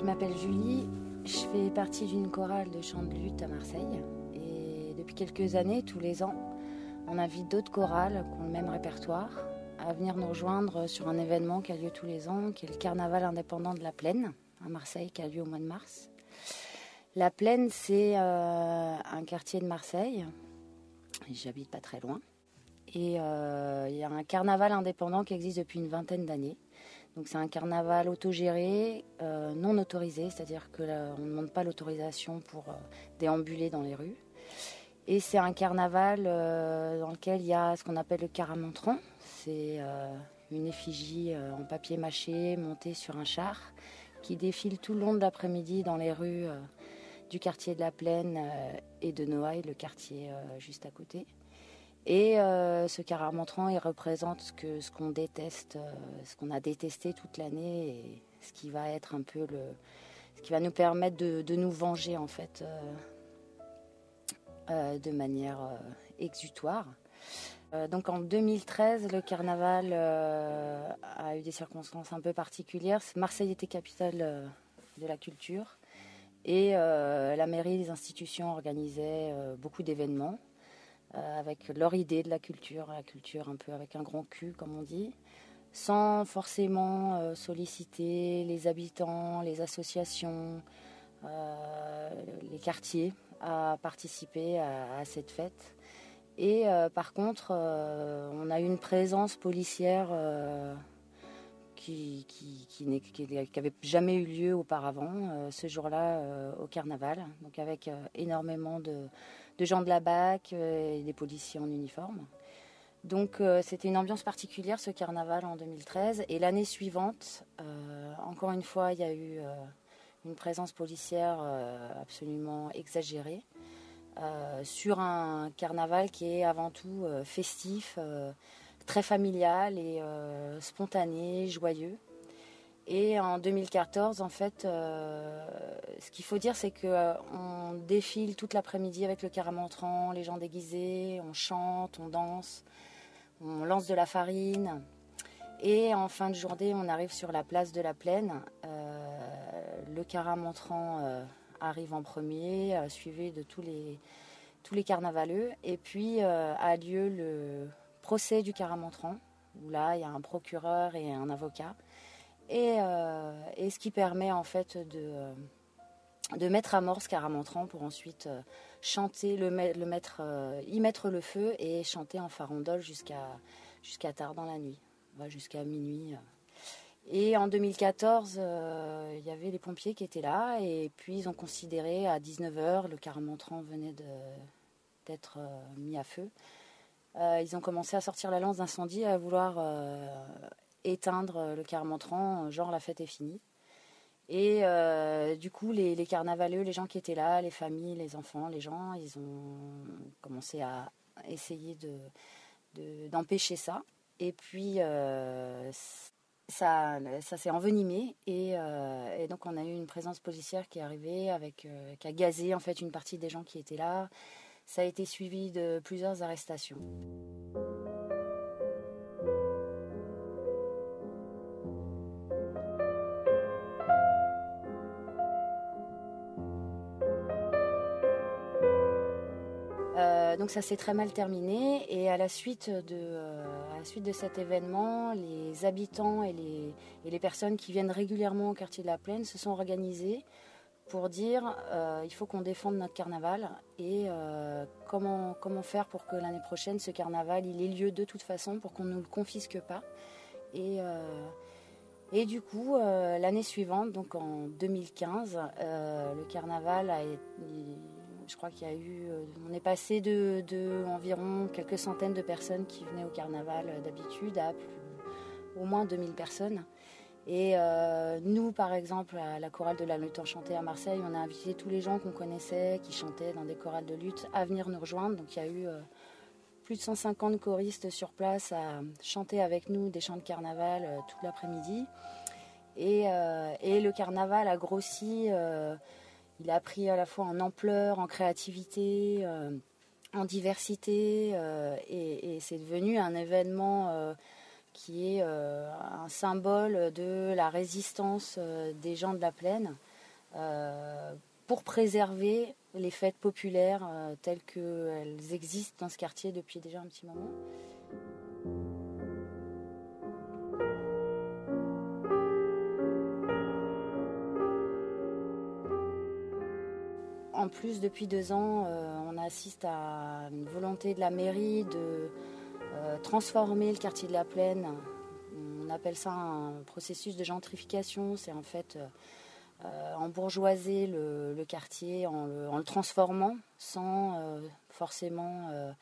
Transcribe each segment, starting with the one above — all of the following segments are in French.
Je m'appelle Julie, je fais partie d'une chorale de chant de lutte à Marseille. Et depuis quelques années, tous les ans, on invite d'autres chorales qui ont le même répertoire à venir nous rejoindre sur un événement qui a lieu tous les ans, qui est le Carnaval indépendant de la Plaine à Marseille, qui a lieu au mois de mars. La Plaine, c'est euh, un quartier de Marseille. J'habite pas très loin. Et euh, il y a un carnaval indépendant qui existe depuis une vingtaine d'années. Donc c'est un carnaval autogéré, euh, non autorisé, c'est-à-dire qu'on ne demande pas l'autorisation pour euh, déambuler dans les rues. Et c'est un carnaval dans lequel il y a ce qu'on appelle le caramontran. C'est une effigie en papier mâché montée sur un char qui défile tout le long de l'après-midi dans les rues du quartier de la Plaine et de Noailles, le quartier juste à côté. Et euh, ce caramontran, il représente ce qu'on déteste, euh, ce qu'on a détesté toute l'année, et ce qui va être un peu le, ce qui va nous permettre de, de nous venger en fait, euh, de manière exutoire. donc en 2013, le carnaval a eu des circonstances un peu particulières. Marseille était capitale de la culture et la mairie, les institutions organisaient beaucoup d'événements. Euh, avec leur idée de la culture, la culture un peu avec un grand cul, comme on dit, sans forcément euh, solliciter les habitants, les associations, euh, les quartiers à participer à, cette fête. Et par contre, on a eu une présence policière qui, qui, n'avait jamais eu lieu auparavant, ce jour-là au carnaval, donc avec énormément de, de gens de la BAC euh, et des policiers en uniforme. Donc euh, c'était une ambiance particulière ce carnaval en 2013. Et l'année suivante, euh, encore une fois, il y a eu une présence policière absolument exagérée sur un carnaval qui est avant tout festif, très familial et spontané, joyeux. Et en 2014, en fait, euh, ce qu'il faut dire, c'est qu'on euh, défile toute l'après-midi avec le caramontran, les gens déguisés, on chante, on danse, on lance de la farine. Et en fin de journée, on arrive sur la place de la Plaine. Euh, le caramontran arrive en premier, suivi de tous les, tous les carnavaleux. Et puis a lieu le procès du caramontran, où là, il y a un procureur et un avocat. Euh, et, ce qui permet en fait de, de mettre à mort ce caramontran pour ensuite euh, chanter, le, mettre, euh, y mettre le feu et chanter en farandole jusqu'à jusqu'à tard dans la nuit, jusqu'à minuit. Et en 2014, il y avait les pompiers qui étaient là et puis ils ont considéré à 19h, le caramontran venait d'être mis à feu. ils ont commencé à sortir la lance d'incendie, à vouloir éteindre euh, le caramontran, euh, genre la fête est finie. Et euh, du coup, les, carnavaleux, les gens qui étaient là, les familles, les enfants, les gens, ils ont commencé à essayer de, d'empêcher ça. Et puis, ça, ça s'est envenimé. Et, et, donc, on a eu une présence policière qui est arrivée, avec, qui a gazé en fait une partie des gens qui étaient là. Ça a été suivi de plusieurs arrestations. Donc ça s'est très mal terminé et à la suite de, euh, la suite de cet événement, les habitants et les, et les personnes qui viennent régulièrement au quartier de la Plaine se sont organisés pour dire euh, il faut qu'on défende notre carnaval et euh, comment, comment faire pour que l'année prochaine ce carnaval il ait lieu de toute façon pour qu'on ne le confisque pas. Et, et du coup, l'année suivante, donc en 2015, le carnaval a été je crois qu'il y a eu, euh, on est passé de, environ quelques centaines de personnes qui venaient au carnaval euh, d'habitude à au moins 2000 personnes. Et euh, nous, par exemple, à la chorale de la lutte enchantée à Marseille, on a invité tous les gens qu'on connaissait, qui chantaient dans des chorales de lutte, à venir nous rejoindre. Donc il y a eu plus de 150 choristes sur place à chanter avec nous des chants de carnaval toute l'après-midi. Et, et, le carnaval a grossi il a pris à la fois en ampleur, en créativité, euh, en diversité, euh, et, c'est devenu un événement euh, qui est un symbole de la résistance des gens de la plaine. pour préserver les fêtes populaires telles qu'elles existent dans ce quartier depuis déjà un petit moment. En plus, depuis deux ans, on assiste à une volonté de la mairie de transformer le quartier de la Plaine on appelle ça un processus de gentrification. C'est en fait euh, embourgeoiser le, quartier en le, transformant sans euh, forcément euh,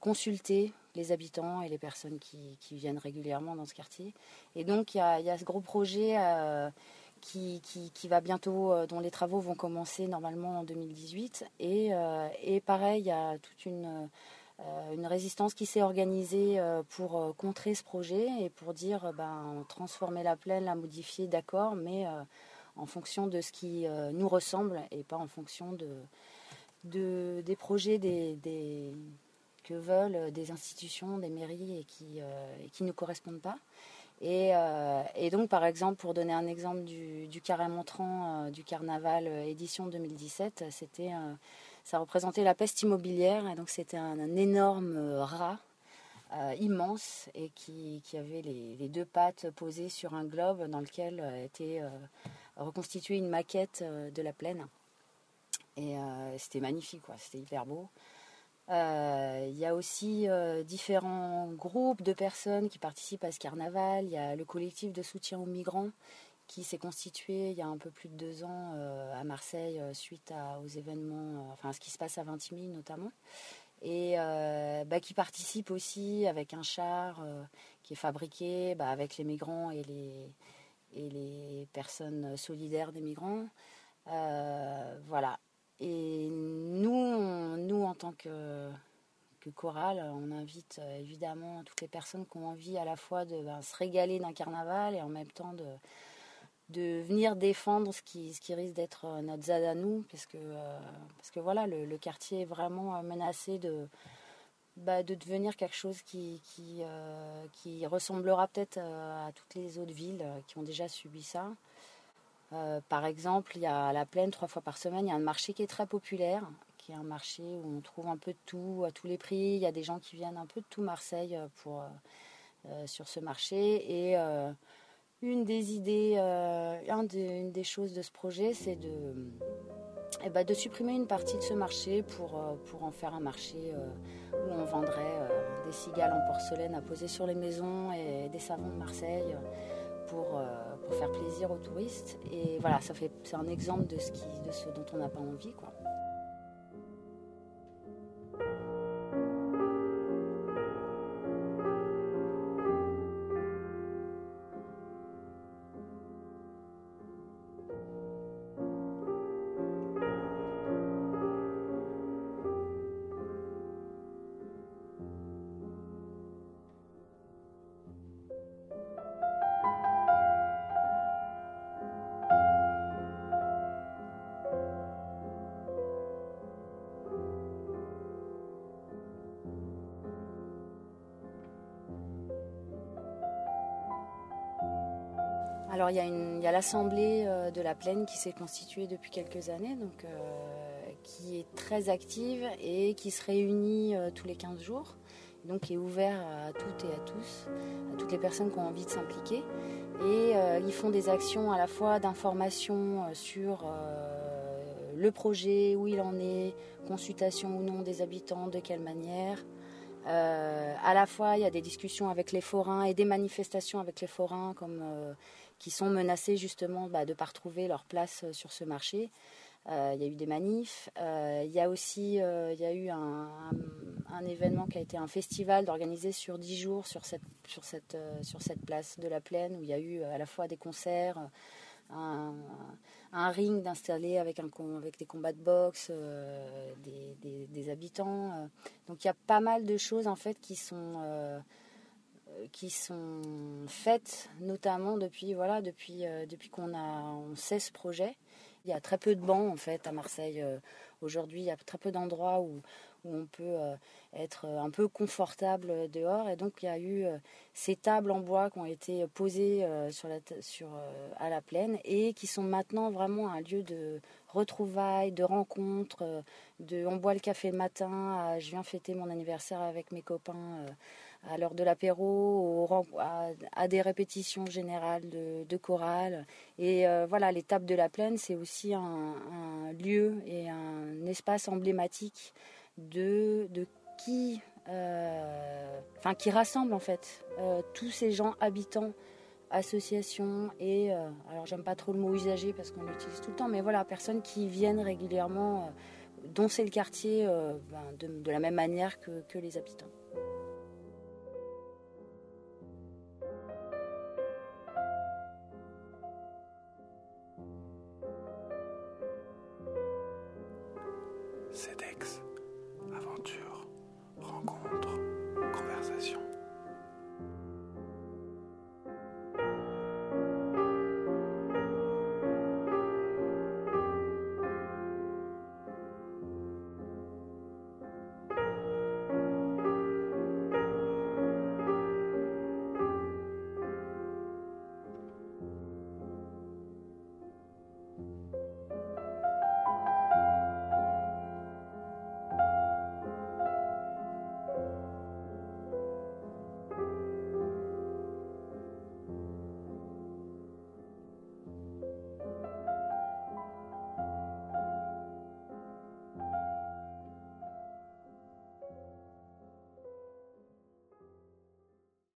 consulter les habitants et les personnes qui, viennent régulièrement dans ce quartier. Et donc il y a, ce gros projet qui, va bientôt, dont les travaux vont commencer normalement en 2018. Et, et pareil, il y a toute une euh, résistance qui s'est organisée euh, pour euh, contrer ce projet et pour dire ben, transformer la plaine, la modifier, d'accord, mais en fonction de ce qui nous ressemble et pas en fonction de, des projets que veulent des institutions, des mairies et qui, ne correspondent pas. Et, donc, par exemple, pour donner un exemple du, du carré montrant du carnaval édition 2017, c'était ça représentait la peste immobilière. Et donc c'était un, énorme euh, rat euh, immense et qui, avait les, deux pattes posées sur un globe dans lequel euh, était reconstituée une maquette de la plaine. Et c'était magnifique, quoi. c'était hyper beau. Il y a aussi différents groupes de personnes qui participent à ce carnaval. Il y a le collectif de soutien aux migrants qui s'est constitué il y a un peu plus de deux ans euh, à Marseille euh, suite aux événements, euh, enfin ce qui se passe à Vintimille notamment, et bah, qui participe aussi avec un char qui est fabriqué bah, avec les migrants et les, et les personnes solidaires des migrants. voilà. Et nous, nous en tant que, chorale, on invite évidemment toutes les personnes qui ont envie à la fois de ben, se régaler d'un carnaval et en même temps de, venir défendre ce qui, risque d'être euh, notre ZAD à nous, parce que, euh, parce que voilà, le, quartier est vraiment euh, menacé de, bah, de devenir quelque chose qui, qui ressemblera peut-être à toutes les autres villes qui ont déjà subi ça. Par exemple, il y a à la plaine, trois fois par semaine, il y a un marché qui est très populaire, qui est un marché où on trouve un peu de tout, à tous les prix. Il y a des gens qui viennent un peu de tout Marseille pour, sur ce marché. Et une des idées, euh, une des choses de ce projet, c'est de, eh ben, de supprimer une partie de ce marché pour, euh, pour en faire un marché euh, où on vendrait des cigales en porcelaine à poser sur les maisons et des savons de Marseille pour, pour faire plaisir aux touristes. Et voilà, c'est un exemple de ce, qui, de ce dont on n'a pas envie. Quoi. Alors il y a, l'Assemblée euh, de la Plaine qui s'est constituée depuis quelques années, donc, euh, qui est très active et qui se réunit euh, tous les 15 jours, donc qui est ouvert à toutes et à tous, à toutes les personnes qui ont envie de s'impliquer. Et ils font des actions à la fois d'information sur le projet, où il en est, consultation ou non des habitants, de quelle manière. à la fois, il y a des discussions avec les forains et des manifestations avec les forains, comme qui sont menacés justement bah, de ne pas retrouver leur place euh, sur ce marché. Euh, il y a eu des manifs. Euh, il y a aussi y a eu un, événement qui a été un festival d'organiser sur dix jours sur cette, sur, cette, sur cette place de la plaine où il y a eu à la fois des concerts, un, ring d'installer avec, avec des combats de boxe, des, des, habitants. Donc il y a pas mal de choses en fait qui sont qui sont faites notamment depuis voilà depuis euh, depuis qu'on a on sait ce projet. Il y a très peu de bancs en fait à Marseille. Euh, Aujourd'hui, il y a très peu d'endroits où, où on peut euh, être un peu confortable dehors. Et donc il y a eu ces tables en bois qui ont été posées sur la, sur, à la plaine et qui sont maintenant vraiment un lieu de retrouvailles, de rencontres. De, on boit le café le matin, je viens fêter mon anniversaire avec mes copains à l'heure de l'apéro, à, des répétitions générales de, chorale. Et voilà, les tables de la plaine, c'est aussi un, lieu et un espace emblématique de, de qui, euh, qui rassemble en fait euh, tous ces gens habitants, associations et, euh, alors j'aime pas trop le mot usager parce qu'on l'utilise tout le temps, mais voilà, personnes qui viennent régulièrement, dont c'est le quartier ben, de, la même manière que les habitants.